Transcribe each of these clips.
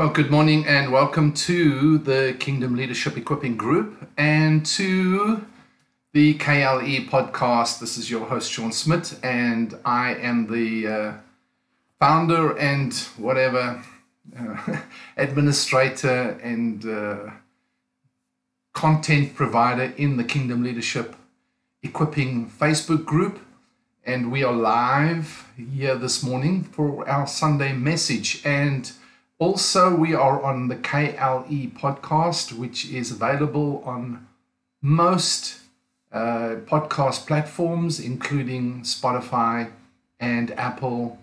Well, good morning and welcome to the Kingdom Leadership Equipping Group and to the KLE podcast. This is your host, Sean Smith, and I am the uh, founder and whatever uh, administrator and uh, content provider in the Kingdom Leadership Equipping Facebook group. And we are live here this morning for our Sunday message. And also, we are on the KLE podcast, which is available on most uh, podcast platforms, including Spotify and Apple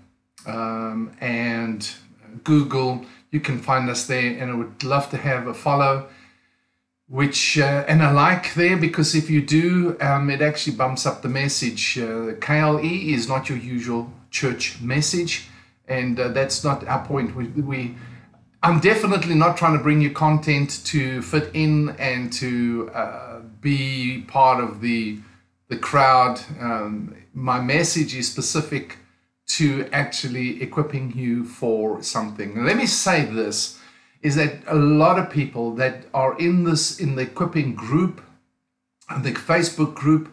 um, and Google. You can find us there, and I would love to have a follow. Which uh, and I like there because if you do, um, it actually bumps up the message. Uh, KLE is not your usual church message and uh, that's not our point. We, we, I'm definitely not trying to bring you content to fit in and to uh, be part of the the crowd. Um, my message is specific to actually equipping you for something. let me say this: is that a lot of people that are in this in the equipping group, the Facebook group,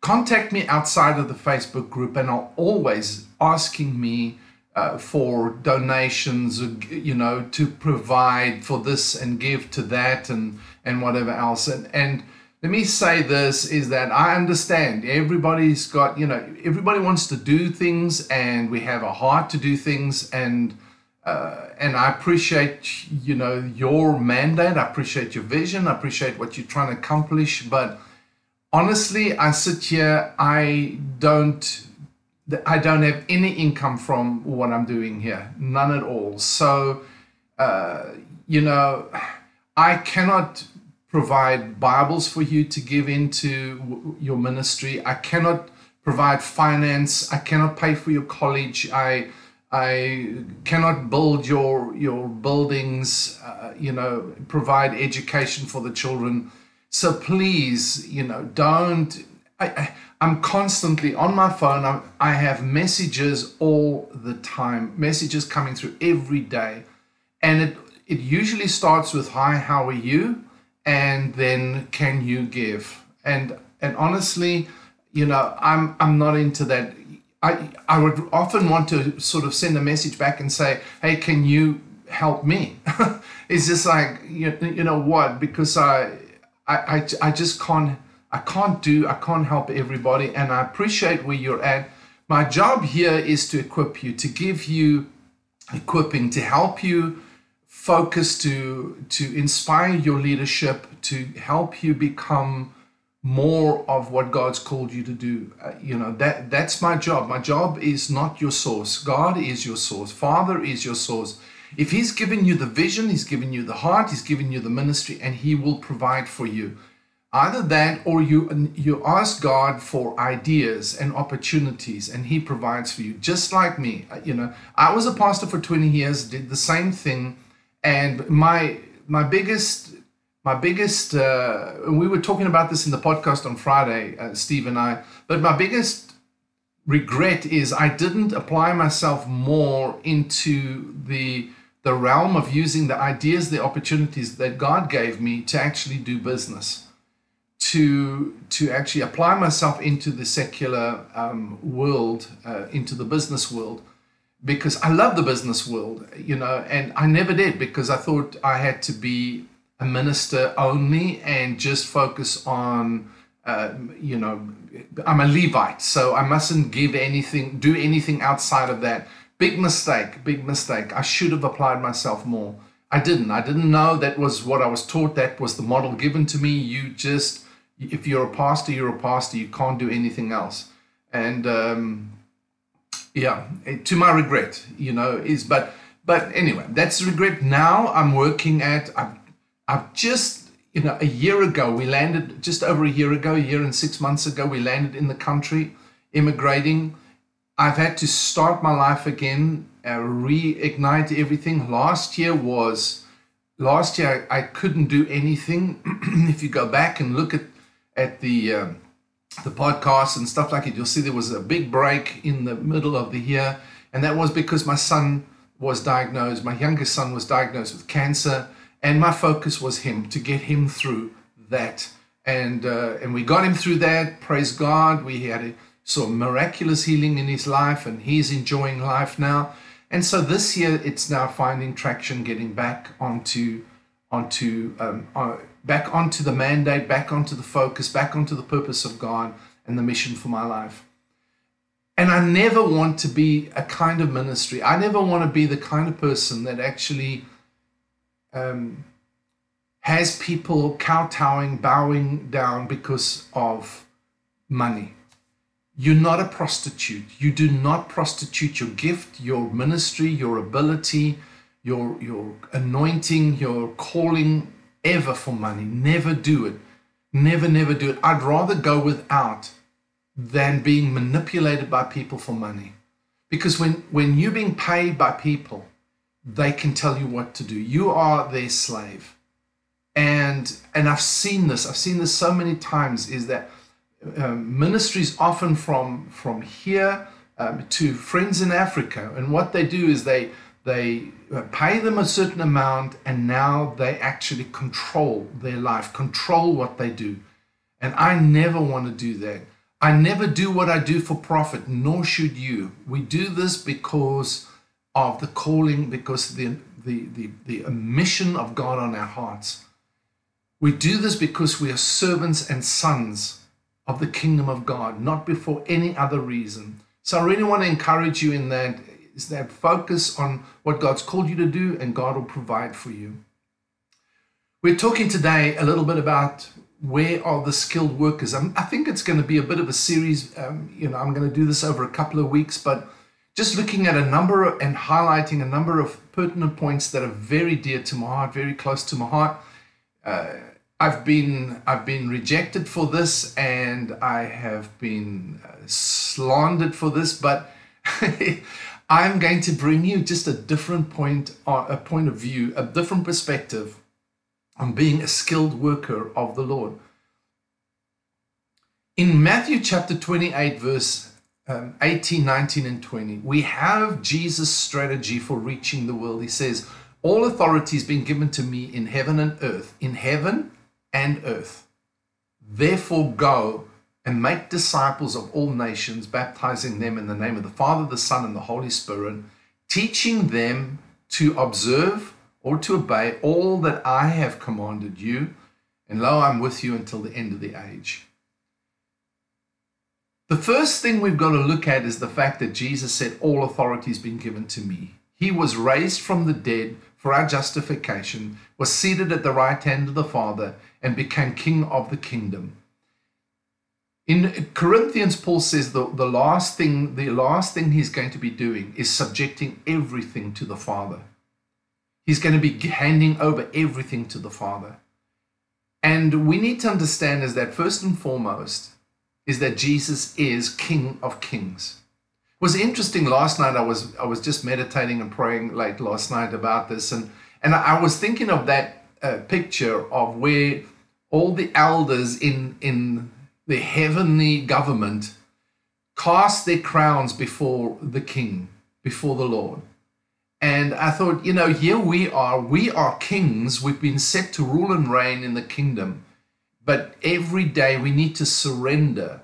contact me outside of the Facebook group and are always asking me uh, for donations, you know, to provide for this and give to that and and whatever else. And and let me say this is that I understand everybody's got you know everybody wants to do things and we have a heart to do things and. Uh, and I appreciate, you know, your mandate. I appreciate your vision. I appreciate what you're trying to accomplish. But honestly, I sit here. I don't I don't have any income from what I'm doing here, none at all. So, uh, you know, I cannot provide Bibles for you to give into your ministry. I cannot provide finance. I cannot pay for your college. I I cannot build your your buildings. Uh, you know, provide education for the children. So please, you know, don't. I, I I'm constantly on my phone. I'm, I have messages all the time, messages coming through every day. And it, it usually starts with, Hi, how are you? And then, Can you give? And, and honestly, you know, I'm, I'm not into that. I, I would often want to sort of send a message back and say, Hey, can you help me? it's just like, you, you know what? Because I, I, I, I just can't I can't do, I can't help everybody, and I appreciate where you're at. My job here is to equip you, to give you equipping, to help you focus, to to inspire your leadership, to help you become more of what God's called you to do. Uh, you know that that's my job. My job is not your source. God is your source. Father is your source. If He's given you the vision, He's given you the heart, He's given you the ministry, and He will provide for you. Either that or you you ask God for ideas and opportunities and he provides for you just like me. Uh, you know, I was a pastor for 20 years, did the same thing and my my biggest my biggest uh, we were talking about this in the podcast on Friday, uh, Steve and I, but my biggest regret is I didn't apply myself more into the the realm of using the ideas, the opportunities that God gave me to actually do business to to actually apply myself into the secular um, world, uh, into the business world, because I love the business world, you know, and I never did because I thought I had to be a minister only and just focus on, uh, you know, I'm a Levite, so I mustn't give anything, do anything outside of that. Big mistake, big mistake. I should have applied myself more. I didn't. I didn't know that was what I was taught. That was the model given to me. You just if you're a pastor, you're a pastor. You can't do anything else. And um, yeah, to my regret, you know, is but but anyway, that's regret. Now I'm working at. I've I've just you know a year ago we landed just over a year ago, a year and six months ago we landed in the country, immigrating. I've had to start my life again, uh, reignite everything. Last year was last year I, I couldn't do anything. if you go back and look at at the uh, the podcast and stuff like it, you'll see there was a big break in the middle of the year, and that was because my son was diagnosed, my youngest son was diagnosed with cancer, and my focus was him to get him through that. And uh, and we got him through that. Praise God. We had a sort of miraculous healing in his life, and he's enjoying life now. And so this year, it's now finding traction, getting back onto onto um, uh, back onto the mandate, back onto the focus, back onto the purpose of God and the mission for my life. And I never want to be a kind of ministry. I never want to be the kind of person that actually um, has people kowtowing, bowing down because of money. You're not a prostitute. You do not prostitute your gift, your ministry, your ability, your, your anointing, your calling ever for money. Never do it. Never, never do it. I'd rather go without than being manipulated by people for money. Because when, when you're being paid by people, they can tell you what to do. You are their slave. And and I've seen this. I've seen this so many times. Is that um, ministries often from from here um, to friends in Africa, and what they do is they they uh, pay them a certain amount, and now they actually control their life, control what they do. And I never want to do that. I never do what I do for profit, nor should you. We do this because of the calling, because the, the, the, the mission of God on our hearts. We do this because we are servants and sons of the kingdom of God, not before any other reason. So I really want to encourage you in that is that focus on what God's called you to do and God will provide for you. We're talking today a little bit about where are the skilled workers? I'm, i think it's going to be a bit of a series. Um, you know, I'm going to do this over a couple of weeks, but just looking at a number of, and highlighting a number of pertinent points that are very dear to my heart, very close to my heart. Uh, I've been I've been rejected for this, and I have been uh, slandered for this, but I'm going to bring you just a different point, uh, a point of view, a different perspective on being a skilled worker of the Lord. In Matthew chapter 28, verse um, 18, 19, and 20, we have Jesus' strategy for reaching the world. He says, All authority has been given to me in heaven and earth, in heaven and earth. Therefore, go and make disciples of all nations, baptizing them in the name of the Father, the Son, and the Holy Spirit, teaching them to observe or to obey all that I have commanded you, and lo, I'm with you until the end of the age. The first thing we've got to look at is the fact that Jesus said, All authority has been given to me. He was raised from the dead for our justification, was seated at the right hand of the Father, and became king of the kingdom. In Corinthians, Paul says the, the last thing, the last thing he's going to be doing is subjecting everything to the Father. He's going to be handing over everything to the Father. And we need to understand is that first and foremost is that Jesus is King of Kings. It was interesting last night. I was I was just meditating and praying late last night about this, and and I was thinking of that uh, picture of where all the elders in in the heavenly government cast their crowns before the King, before the Lord. And I thought, you know, here we are. We are kings. We've been set to rule and reign in the kingdom. But every day we need to surrender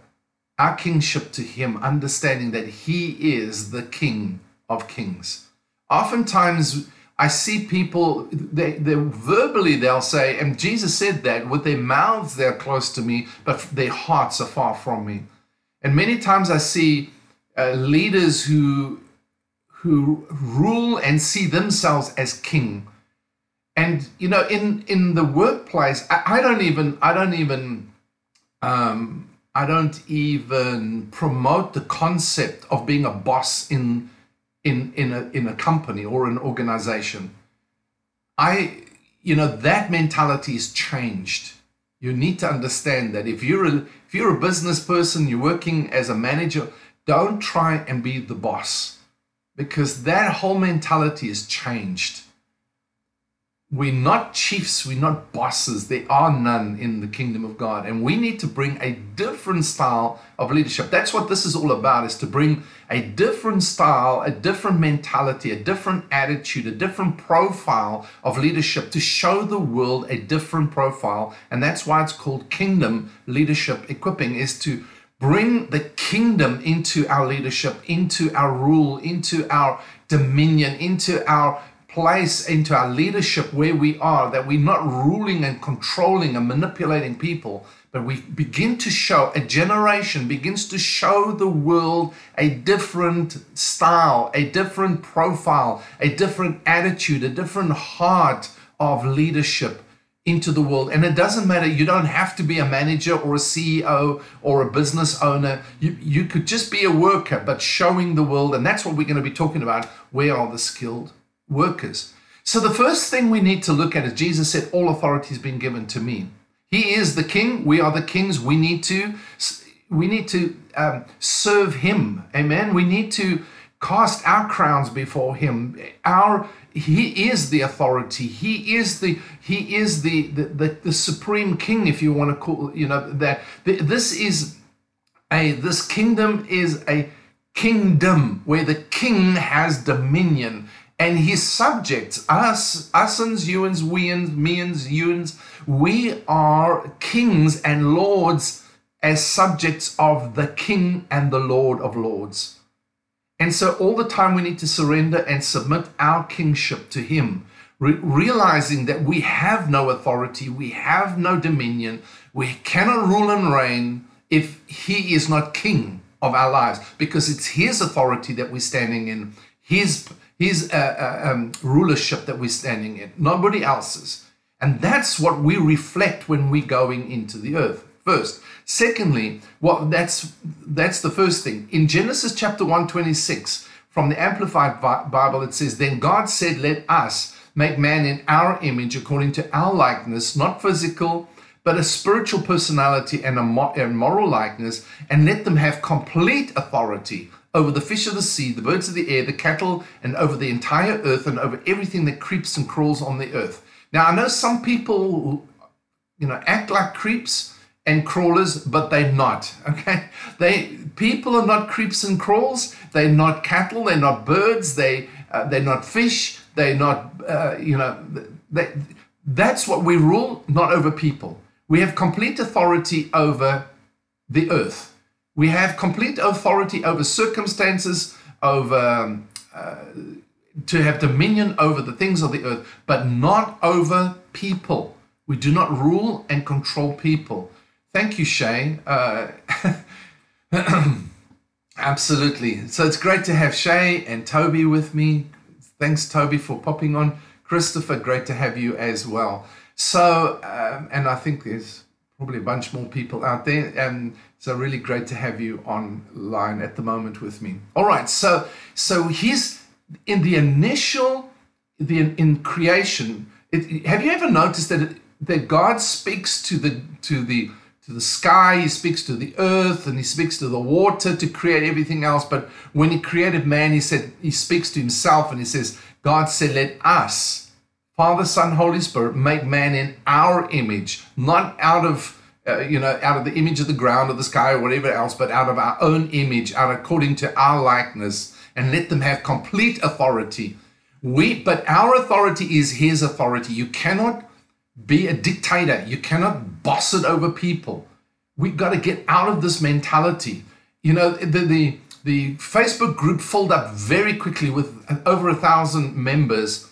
our kingship to Him, understanding that He is the King of kings. Oftentimes, I see people, they, they verbally they'll say, and Jesus said that with their mouths they're close to me, but their hearts are far from me. And many times I see uh, leaders who who rule and see themselves as king. And you know, in in the workplace, I, I don't even I don't even um, I don't even promote the concept of being a boss in in in a in a company or an organization. I you know that mentality is changed. You need to understand that if you're a if you're a business person, you're working as a manager, don't try and be the boss because that whole mentality is changed. We're not chiefs, we're not bosses. There are none in the kingdom of God. And we need to bring a different style of leadership. That's what this is all about, is to bring a different style, a different mentality, a different attitude, a different profile of leadership to show the world a different profile. And that's why it's called kingdom leadership equipping, is to bring the kingdom into our leadership, into our rule, into our dominion, into our place into our leadership where we are, that we're not ruling and controlling and manipulating people, but we begin to show, a generation begins to show the world a different style, a different profile, a different attitude, a different heart of leadership into the world. And it doesn't matter, you don't have to be a manager or a CEO or a business owner. You, you could just be a worker, but showing the world. And that's what we're going to be talking about. Where are the skilled? Workers. So the first thing we need to look at is Jesus said, All authority has been given to me. He is the king. We are the kings. We need to we need to um, serve him. Amen. We need to cast our crowns before him. Our he is the authority. He is the he is the the, the, the supreme king, if you want to call you know that. This is a this kingdom is a kingdom where the king has dominion and his subjects, us, usins, youans, weans, means, youans, we are kings and lords as subjects of the king and the lord of lords. And so all the time we need to surrender and submit our kingship to him, re- realizing that we have no authority, we have no dominion, we cannot rule and reign if he is not king of our lives, because it's his authority that we're standing in, his his uh, uh, um, rulership that we're standing in, nobody else's. And that's what we reflect when we're going into the earth. First, secondly, what that's that's the first thing. In Genesis chapter 126, from the Amplified Bible, it says, Then God said, Let us make man in our image according to our likeness, not physical, but a spiritual personality and a moral likeness, and let them have complete authority over the fish of the sea, the birds of the air, the cattle, and over the entire earth, and over everything that creeps and crawls on the earth. Now, I know some people, you know, act like creeps and crawlers, but they're not. Okay, they people are not creeps and crawls. They're not cattle. They're not birds. They uh, they're not fish. They're not uh, you know. They, that's what we rule, not over people. We have complete authority over the earth. We have complete authority over circumstances, over um, uh, to have dominion over the things of the earth, but not over people. We do not rule and control people. Thank you, Shay. Uh, absolutely. So it's great to have Shay and Toby with me. Thanks, Toby, for popping on. Christopher, great to have you as well. So, um, and I think there's probably a bunch more people out there. And so really great to have you online at the moment with me. All right, so so he's in the initial the in creation. It, have you ever noticed that it, that God speaks to the to the to the sky, he speaks to the earth, and he speaks to the water to create everything else. But when he created man, he said he speaks to himself and he says, God said, Let us, Father, Son, Holy Spirit, make man in our image, not out of uh, you know, out of the image of the ground or the sky or whatever else, but out of our own image, out according to our likeness, and let them have complete authority. We, but our authority is His authority. You cannot be a dictator. You cannot boss it over people. We've got to get out of this mentality. You know, the the the Facebook group filled up very quickly with over a thousand members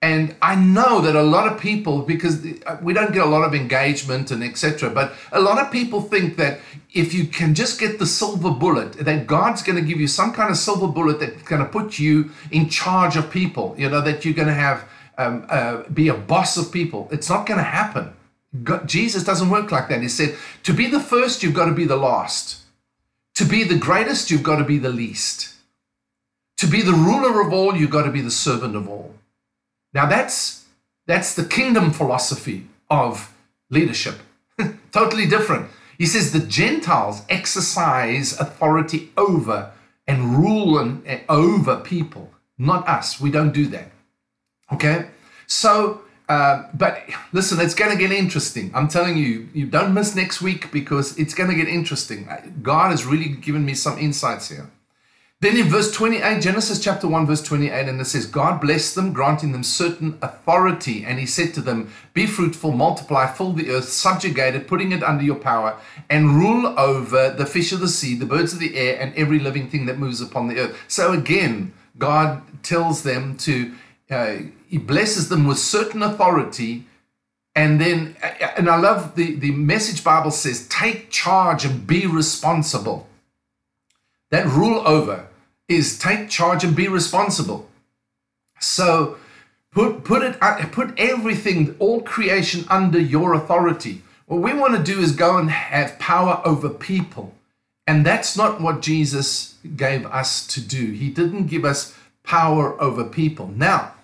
and I know that a lot of people, because we don't get a lot of engagement and etc., but a lot of people think that if you can just get the silver bullet, that God's going to give you some kind of silver bullet that's going to put you in charge of people. You know that you're going to have um, uh, be a boss of people. It's not going to happen. God, Jesus doesn't work like that. He said, to be the first, you've got to be the last. To be the greatest, you've got to be the least. To be the ruler of all, you've got to be the servant of all. Now that's that's the kingdom philosophy of leadership. totally different. He says the Gentiles exercise authority over and rule and, and over people, not us. We don't do that. Okay? So Uh, but listen, it's going to get interesting. I'm telling you, you don't miss next week because it's going to get interesting. God has really given me some insights here. Then in verse 28, Genesis chapter 1, verse 28, and it says, God blessed them, granting them certain authority. And he said to them, Be fruitful, multiply, fill the earth, subjugate it, putting it under your power, and rule over the fish of the sea, the birds of the air, and every living thing that moves upon the earth. So again, God tells them to, uh, he blesses them with certain authority. And then, and I love the, the message Bible says, take charge and be responsible. That rule over is take charge and be responsible. So put put it uh, put everything, all creation under your authority. What we want to do is go and have power over people. And that's not what Jesus gave us to do. He didn't give us power over people. Now,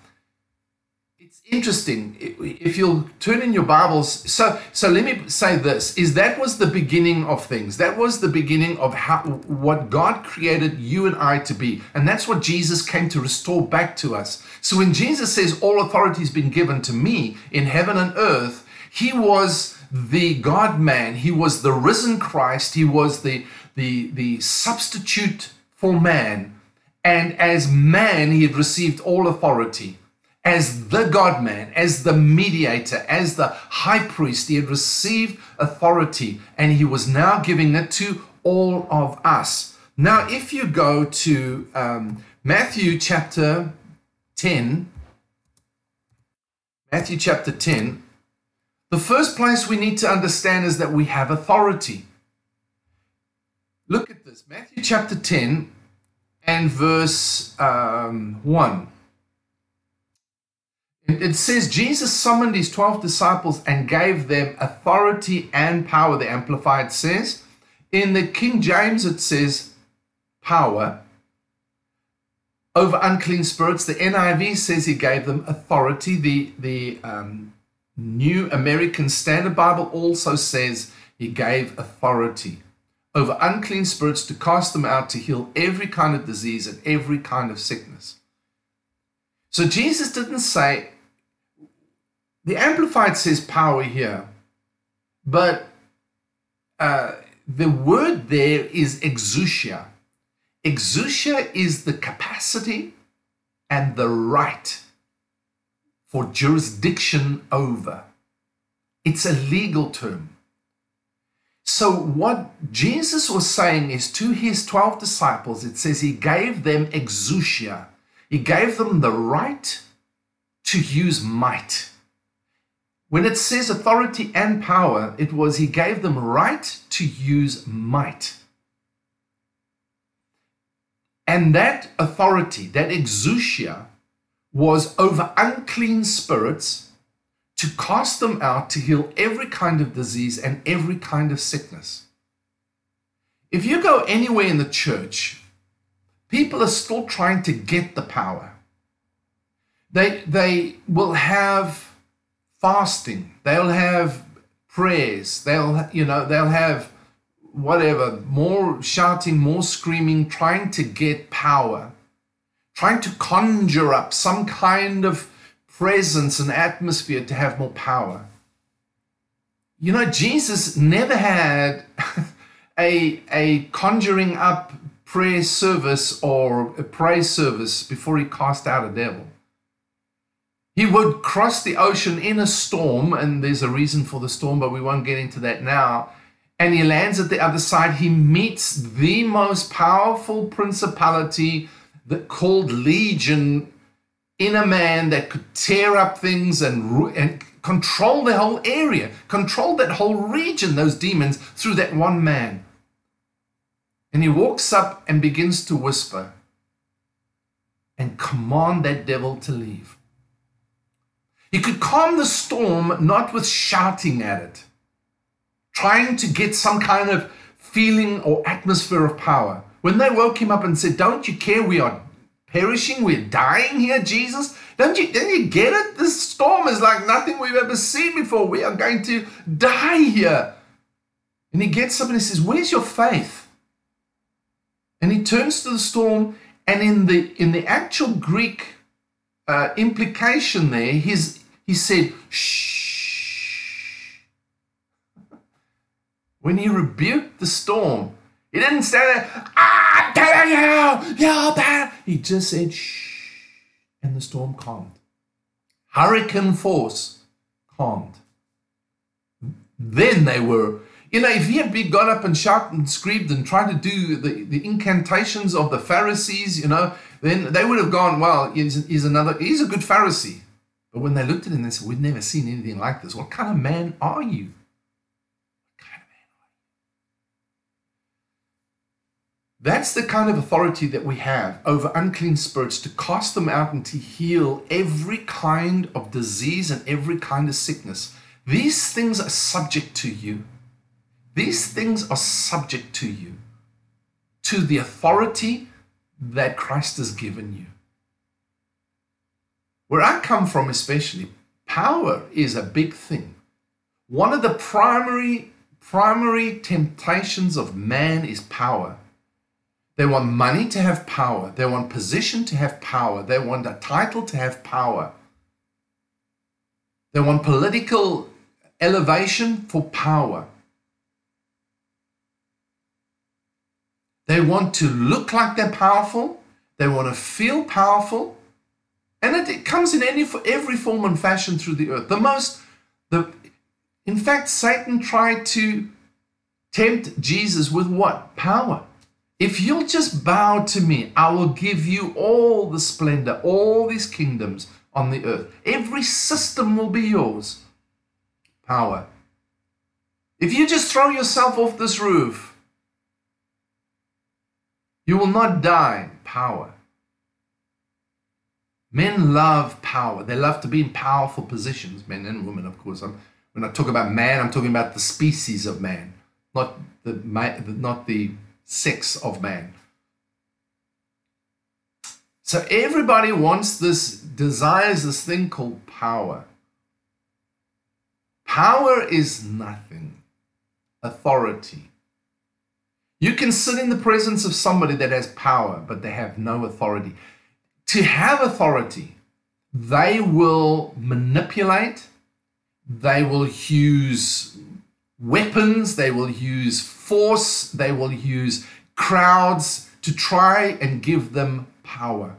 interesting if you'll turn in your bibles so so let me say this is that was the beginning of things. That was the beginning of how what god created you and i to be and that's what jesus came to restore back to us. So when jesus says all authority has been given to me in heaven and earth he was the god man. He was the risen christ. He was the the the substitute for man. And as man he had received all authority as the God man, as the mediator, as the high priest. He had received authority and he was now giving it to all of us. Now, if you go to um, Matthew chapter 10, Matthew chapter 10, the first place we need to understand is that we have authority. Look at this Matthew chapter 10 and verse um, 1. It says Jesus summoned his 12 disciples and gave them authority and power, the Amplified says. In the King James, it says power over unclean spirits. The NIV says he gave them authority. The, the um, New American Standard Bible also says he gave authority over unclean spirits to cast them out to heal every kind of disease and every kind of sickness. So Jesus didn't say, the Amplified says power here, but uh, the word there is exousia. Exousia is the capacity and the right for jurisdiction over. It's a legal term. So, what Jesus was saying is to his 12 disciples, it says he gave them exousia. He gave them the right to use might. When it says authority and power, it was he gave them right to use might. And that authority, that exousia, was over unclean spirits to cast them out to heal every kind of disease and every kind of sickness. If you go anywhere in the church, people are still trying to get the power. They, they will have fasting. They'll have prayers. They'll, you know, they'll have whatever, more shouting, more screaming, trying to get power, trying to conjure up some kind of presence and atmosphere to have more power. You know, Jesus never had a, a conjuring up prayer service or a praise service before he cast out a devil. He would cross the ocean in a storm, and there's a reason for the storm, but we won't get into that now. And he lands at the other side. He meets the most powerful principality that called Legion in a man that could tear up things and, and control the whole area, control that whole region, those demons, through that one man. And he walks up and begins to whisper and command that devil to leave. He could calm the storm not with shouting at it, trying to get some kind of feeling or atmosphere of power. When they woke him up and said, Don't you care? We are perishing, we're dying here, Jesus. Don't you, don't you get it? This storm is like nothing we've ever seen before. We are going to die here. And he gets up and he says, Where's your faith? And he turns to the storm, and in the in the actual Greek uh, implication there, his He said, shh. When he rebuked the storm, he didn't there, ah, I'm telling you, you're bad. He just said, shh, and the storm calmed. Hurricane force calmed. Then they were, you know, if he had been got up and shouted and screamed and tried to do the, the incantations of the Pharisees, you know, then they would have gone, well, he's, he's another, he's a good Pharisee. But when they looked at him, they said, we've never seen anything like this. What kind of man are you? That's the kind of authority that we have over unclean spirits to cast them out and to heal every kind of disease and every kind of sickness. These things are subject to you. These things are subject to you, to the authority that Christ has given you. Where I come from, especially, power is a big thing. One of the primary primary temptations of man is power. They want money to have power. They want position to have power. They want a title to have power. They want political elevation for power. They want to look like they're powerful. They want to feel powerful. And it, it comes in any every form and fashion through the earth. The most, the, in fact, Satan tried to tempt Jesus with what? Power. If you'll just bow to me, I will give you all the splendor, all these kingdoms on the earth. Every system will be yours. Power. If you just throw yourself off this roof, you will not die. Power. Men love power. They love to be in powerful positions, men and women, of course. I'm, when I talk about man, I'm talking about the species of man, not the, not the sex of man. So everybody wants this, desires this thing called power. Power is nothing, authority. You can sit in the presence of somebody that has power, but they have no authority. To have authority, they will manipulate, they will use weapons, they will use force, they will use crowds to try and give them power.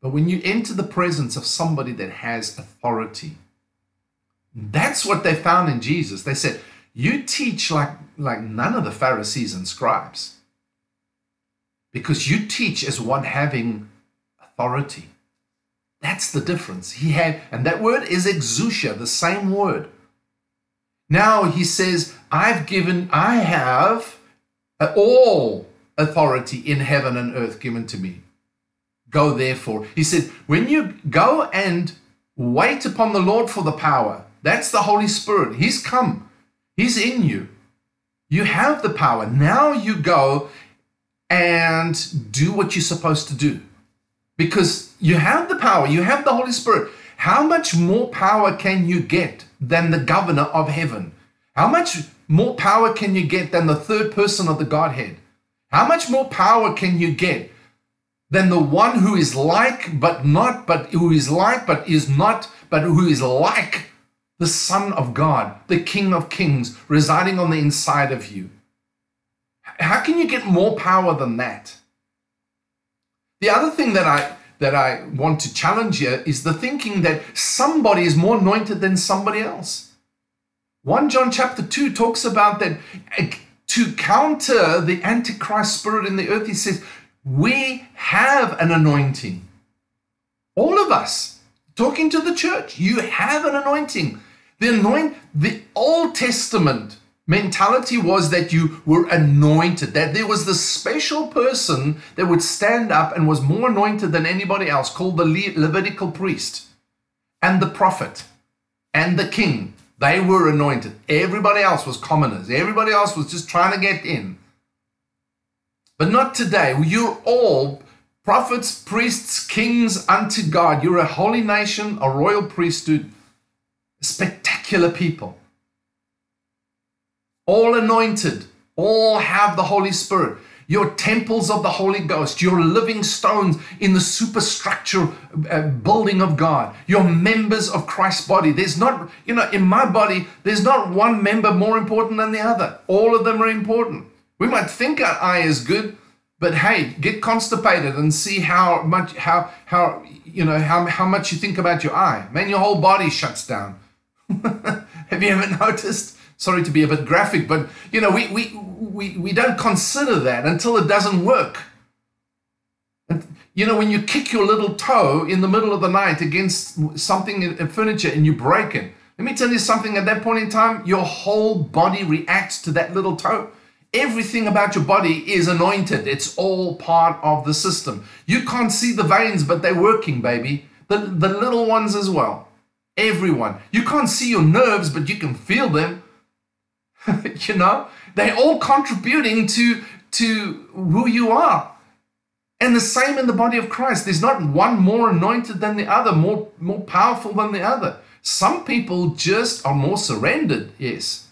But when you enter the presence of somebody that has authority, that's what they found in Jesus. They said, You teach like, like none of the Pharisees and scribes because you teach as one having authority. That's the difference. He had, and that word is exousia, the same word. Now he says, I've given, I have uh, all authority in heaven and earth given to me. Go therefore. He said, when you go and wait upon the Lord for the power, that's the Holy Spirit. He's come, He's in you. You have the power. Now you go and do what you're supposed to do because you have the power, you have the Holy Spirit. How much more power can you get than the governor of heaven? How much more power can you get than the third person of the Godhead? How much more power can you get than the one who is like but not, but who is like but is not, but who is like the Son of God, the King of Kings, residing on the inside of you? How can you get more power than that? The other thing that I that I want to challenge here is the thinking that somebody is more anointed than somebody else. 1 John chapter 2 talks about that eh, to counter the antichrist spirit in the earth he says we have an anointing. All of us talking to the church, you have an anointing. The anoint the Old Testament mentality was that you were anointed, that there was this special person that would stand up and was more anointed than anybody else, called the Le- Levitical priest and the prophet and the king. They were anointed. Everybody else was commoners. Everybody else was just trying to get in. But not today. You're all prophets, priests, kings unto God. You're a holy nation, a royal priesthood, spectacular people all anointed, all have the Holy Spirit. You're temples of the Holy Ghost. You're living stones in the superstructure uh, building of God. You're members of Christ's body. There's not, you know, in my body, there's not one member more important than the other. All of them are important. We might think our eye is good, but hey, get constipated and see how much, how, how, you know, how, how much you think about your eye. Man, your whole body shuts down. Have you ever noticed? Sorry to be a bit graphic, but you know, we, we, we, we don't consider that until it doesn't work. And, you know, when you kick your little toe in the middle of the night against something in furniture and you break it, let me tell you something at that point in time, your whole body reacts to that little toe. Everything about your body is anointed. It's all part of the system. You can't see the veins, but they're working, baby. The, the little ones as well. Everyone. You can't see your nerves, but you can feel them. you know? They're all contributing to, to who you are. And the same in the body of Christ. There's not one more anointed than the other, more, more powerful than the other. Some people just are more surrendered, yes.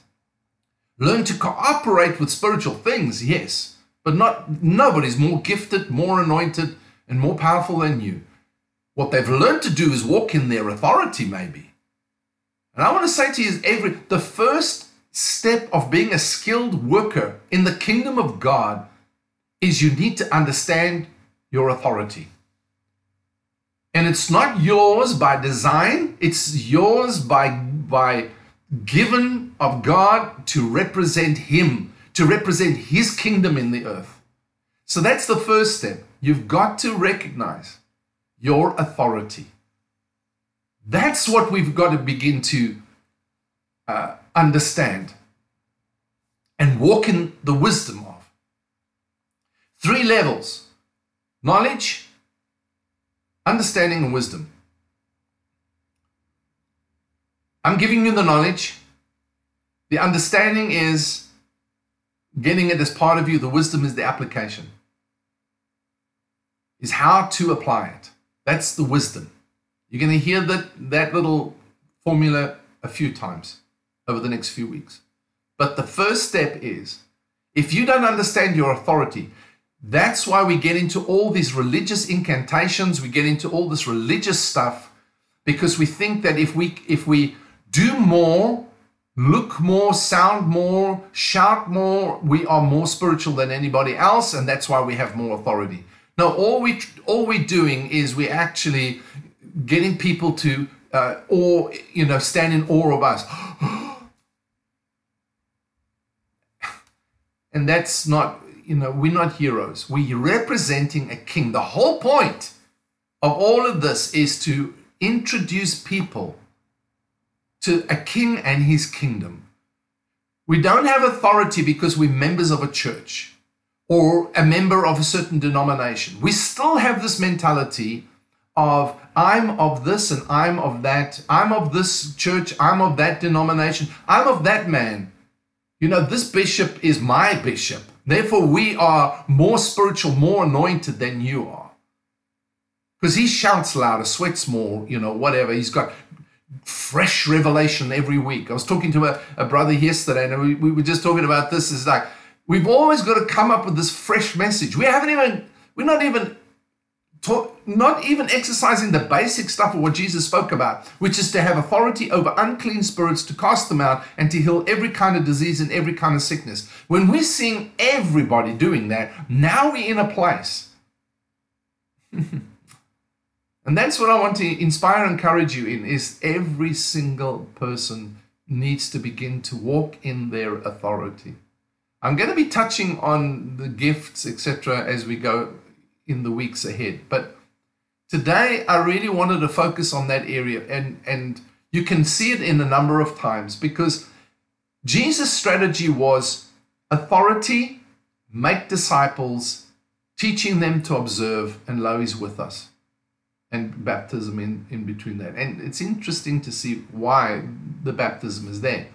Learn to cooperate with spiritual things, yes. But not nobody's more gifted, more anointed, and more powerful than you. What they've learned to do is walk in their authority, maybe. And I want to say to you is every the first step of being a skilled worker in the kingdom of God is you need to understand your authority. And it's not yours by design, it's yours by, by given of God to represent Him, to represent His kingdom in the earth. So that's the first step. You've got to recognize your authority. That's what we've got to begin to uh, understand and walk in the wisdom of. Three levels knowledge, understanding, and wisdom. I'm giving you the knowledge. The understanding is getting it as part of you. The wisdom is the application, is how to apply it. That's the wisdom. You're going to hear that, that little formula a few times over the next few weeks. But the first step is if you don't understand your authority, that's why we get into all these religious incantations, we get into all this religious stuff because we think that if we if we do more, look more, sound more, shout more, we are more spiritual than anybody else and that's why we have more authority. No, all we all we're doing is we're actually getting people to uh, or you know stand in awe of us. And that's not, you know, we're not heroes. We're representing a king. The whole point of all of this is to introduce people to a king and his kingdom. We don't have authority because we're members of a church or a member of a certain denomination. We still have this mentality of I'm of this and I'm of that. I'm of this church. I'm of that denomination. I'm of that man. You know, this bishop is my bishop. Therefore, we are more spiritual, more anointed than you are. Because he shouts louder, sweats more, you know, whatever. He's got fresh revelation every week. I was talking to a, a brother yesterday, and we, we were just talking about this. Is like, we've always got to come up with this fresh message. We haven't even, we're not even not even exercising the basic stuff of what Jesus spoke about, which is to have authority over unclean spirits, to cast them out, and to heal every kind of disease and every kind of sickness. When we're seeing everybody doing that, now we're in a place. and that's what I want to inspire and encourage you in is every single person needs to begin to walk in their authority. I'm going to be touching on the gifts, etc., as we go in the weeks ahead. But today I really wanted to focus on that area and and you can see it in a number of times because Jesus' strategy was authority, make disciples, teaching them to observe, and lo, he's with us. And baptism in, in between that. And it's interesting to see why the baptism is there.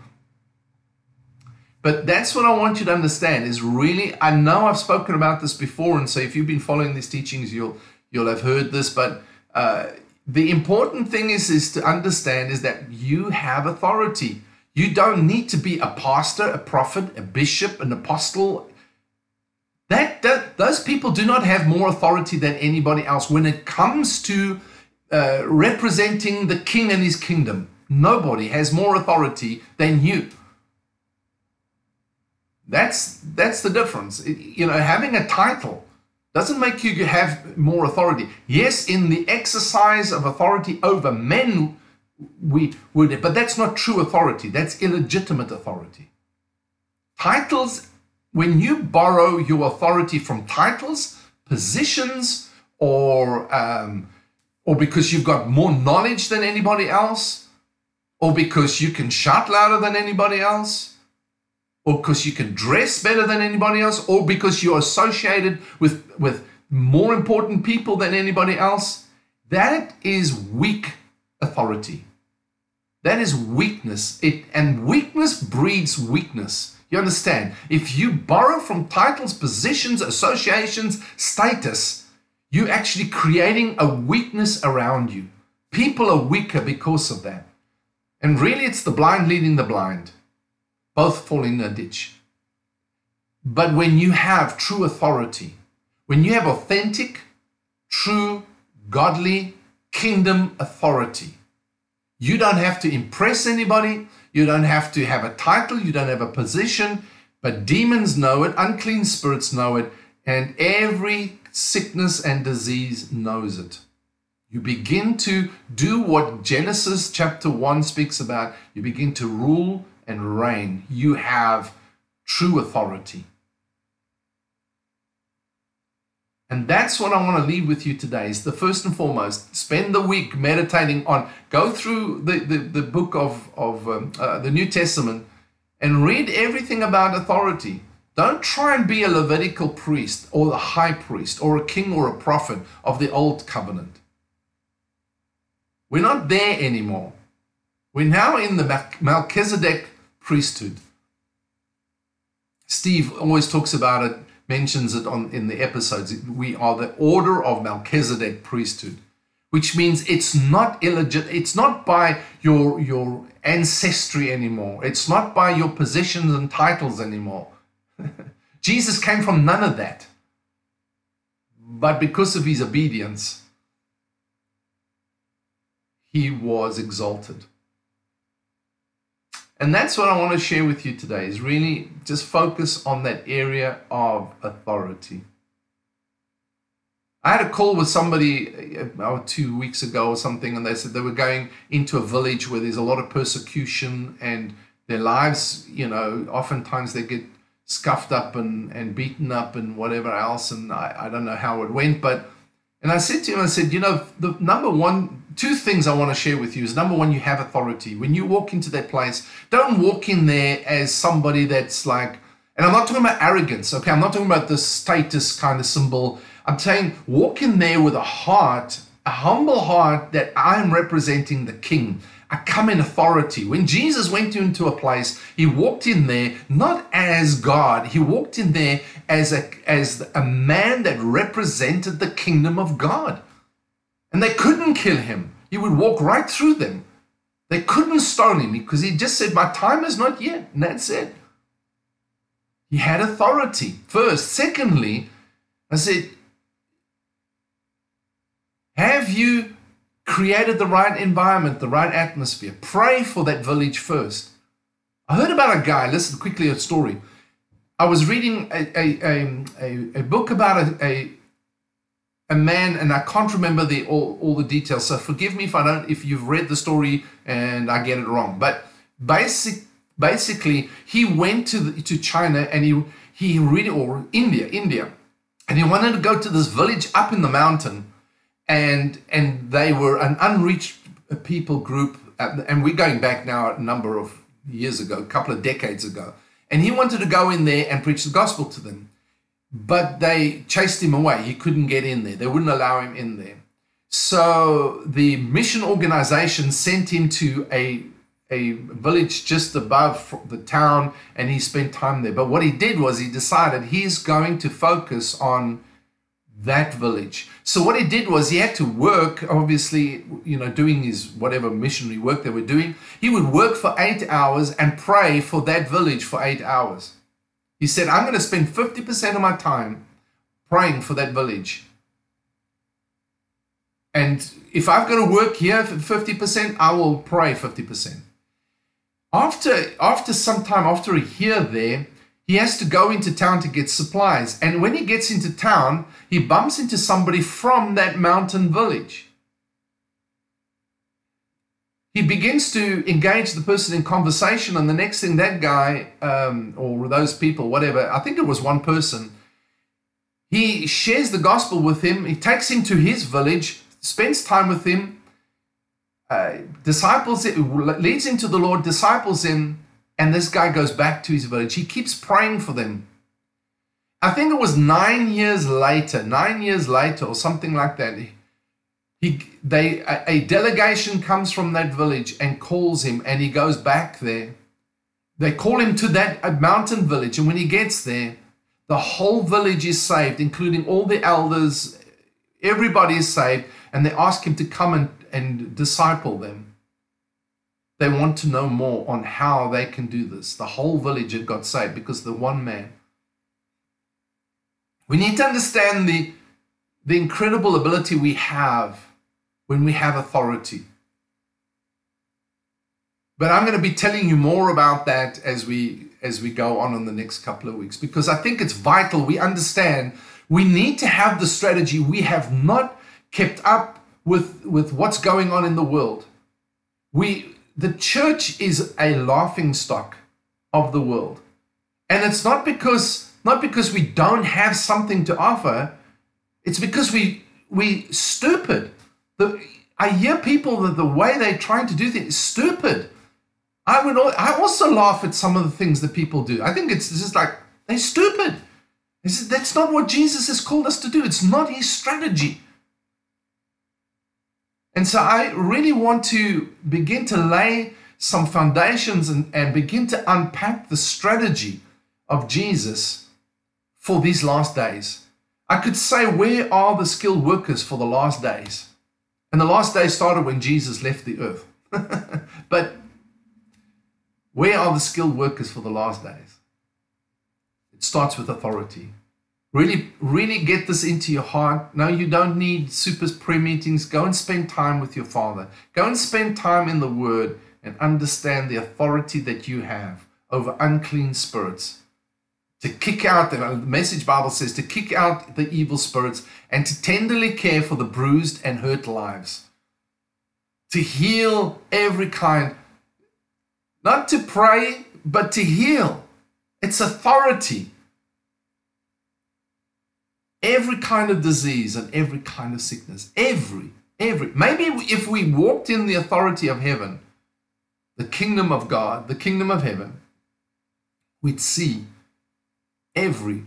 But that's what I want you to understand is really, I know I've spoken about this before, and so if you've been following these teachings, you'll you'll have heard this. But uh, the important thing is is to understand is that you have authority. You don't need to be a pastor, a prophet, a bishop, an apostle. That, that those people do not have more authority than anybody else when it comes to uh, representing the king and his kingdom. Nobody has more authority than you. That's that's the difference. It, you know, having a title doesn't make you have more authority. Yes, in the exercise of authority over men, we would, but that's not true authority. That's illegitimate authority. Titles, when you borrow your authority from titles, positions, or um, or because you've got more knowledge than anybody else, or because you can shout louder than anybody else, or because you can dress better than anybody else, or because you're associated with, with more important people than anybody else, that is weak authority. That is weakness. It, and weakness breeds weakness. You understand? If you borrow from titles, positions, associations, status, you're actually creating a weakness around you. People are weaker because of that. And really, it's the blind leading the blind. Both fall in a ditch. But when you have true authority, when you have authentic, true, godly kingdom authority, you don't have to impress anybody. You don't have to have a title. You don't have a position. But demons know it, unclean spirits know it, and every sickness and disease knows it. You begin to do what Genesis chapter 1 speaks about. You begin to rule and reign. You have true authority. And that's what I want to leave with you today is the first and foremost, spend the week meditating on, go through the, the, the book of, of um, uh, the New Testament and read everything about authority. Don't try and be a Levitical priest or a high priest or a king or a prophet of the old covenant. We're not there anymore. We're now in the Melchizedek priesthood. Steve always talks about it, mentions it on in the episodes. We are the order of Melchizedek priesthood, which means it's not illegit. It's not by your your ancestry anymore. It's not by your positions and titles anymore. Jesus came from none of that. But because of his obedience, he was exalted. And that's what I want to share with you today is really just focus on that area of authority. I had a call with somebody uh, two weeks ago or something, and they said they were going into a village where there's a lot of persecution and their lives, you know, oftentimes they get scuffed up and, and beaten up and whatever else. And I, I don't know how it went, but and I said to him, I said, you know, the number one, two things I want to share with you is number one, you have authority. When you walk into that place, don't walk in there as somebody that's like, and I'm not talking about arrogance, okay? I'm not talking about the status kind of symbol. I'm saying walk in there with a heart, a humble heart that I'm representing the king. I come in authority. When Jesus went into a place, he walked in there not as God, he walked in there as a, as a man that represented the kingdom of God. And they couldn't kill him. He would walk right through them. They couldn't stone him because he just said, My time is not yet. And that's it. He had authority first. Secondly, I said, Have you created the right environment, the right atmosphere. Pray for that village first. I heard about a guy, listen quickly a story. I was reading a, a, a, a, book about a, a, a man, and I can't remember the all, all the details. So forgive me if I don't if you've read the story and I get it wrong. But basic basically he went to the, to China and he he really or India, India, and he wanted to go to this village up in the mountain and and they were an unreached people group, and we're going back now a number of years ago, a couple of decades ago. And he wanted to go in there and preach the gospel to them, but they chased him away. He couldn't get in there; they wouldn't allow him in there. So the mission organization sent him to a a village just above the town and he spent time there. But what he did was he decided he's going to focus on that village. So what he did was he had to work, obviously, you know, doing his whatever missionary work they were doing. He would work for eight hours and pray for that village for eight hours. He said, I'm going to spend 50% of my time praying for that village. And if I've got to work here for 50%, I will pray 50%. After, after some time, after a year there, he has to go into town to get supplies. And when he gets into town, he bumps into somebody from that mountain village. He begins to engage the person in conversation, and the next thing, that guy um, or those people, whatever, I think it was one person, he shares the gospel with him. He takes him to his village, spends time with him, uh, disciples, leads him to the Lord, disciples him, and this guy goes back to his village. He keeps praying for them. I think it was nine years later, nine years later, or something like that. He, they, a, a delegation comes from that village and calls him, and he goes back there. They call him to that mountain village, and when he gets there, the whole village is saved, including all the elders. Everybody is saved, and they ask him to come and, and disciple them. They want to know more on how they can do this. The whole village had got saved because the one man. We need to understand the, the incredible ability we have when we have authority. But I'm going to be telling you more about that as we as we go on in the next couple of weeks because I think it's vital we understand we need to have the strategy we have not kept up with with what's going on in the world. We the church is a laughing stock of the world. And it's not because not because we don't have something to offer, it's because we we stupid. The, I hear people that the way they're trying to do things is stupid. I would I also laugh at some of the things that people do. I think it's just like they're stupid. That's not what Jesus has called us to do. It's not his strategy. And so I really want to begin to lay some foundations and, and begin to unpack the strategy of Jesus for these last days. I could say, where are the skilled workers for the last days? And the last days started when Jesus left the earth. but where are the skilled workers for the last days? It starts with authority. Really, really get this into your heart. No, you don't need super prayer meetings. Go and spend time with your Father. Go and spend time in the Word and understand the authority that you have over unclean spirits. To kick out, the message Bible says, to kick out the evil spirits and to tenderly care for the bruised and hurt lives. To heal every kind, not to pray, but to heal. It's authority every kind of disease and every kind of sickness. Every, every. Maybe if we walked in the authority of heaven, the kingdom of God, the kingdom of heaven, we'd see every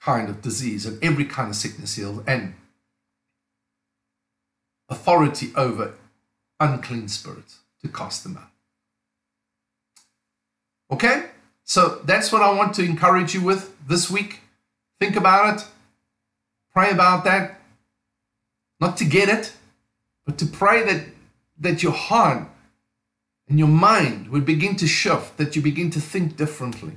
kind of disease and every kind of sickness healed and authority over unclean spirits to cast them out. Okay? So that's what I want to encourage you with this week. Think about it. Pray about that, not to get it, but to pray that, that your heart and your mind would begin to shift, that you begin to think differently.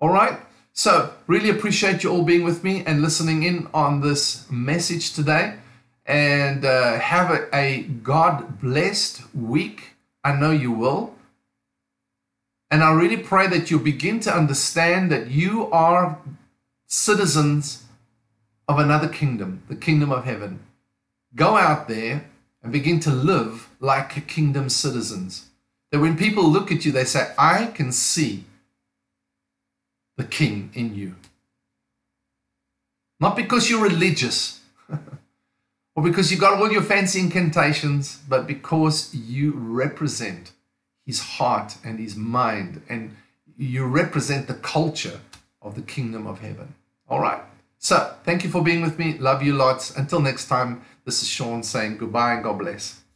All right? So, really appreciate you all being with me and listening in on this message today. And uh, have a, a God blessed week. I know you will. And I really pray that you begin to understand that you are citizens of another kingdom, the kingdom of heaven. Go out there and begin to live like kingdom citizens. That when people look at you, they say, I can see the king in you. Not because you're religious or because you got all your fancy incantations, but because you represent his heart and his mind and you represent the culture of the kingdom of heaven. All right. So, thank you for being with me. Love you lots. Until next time, this is Sean saying goodbye and God bless.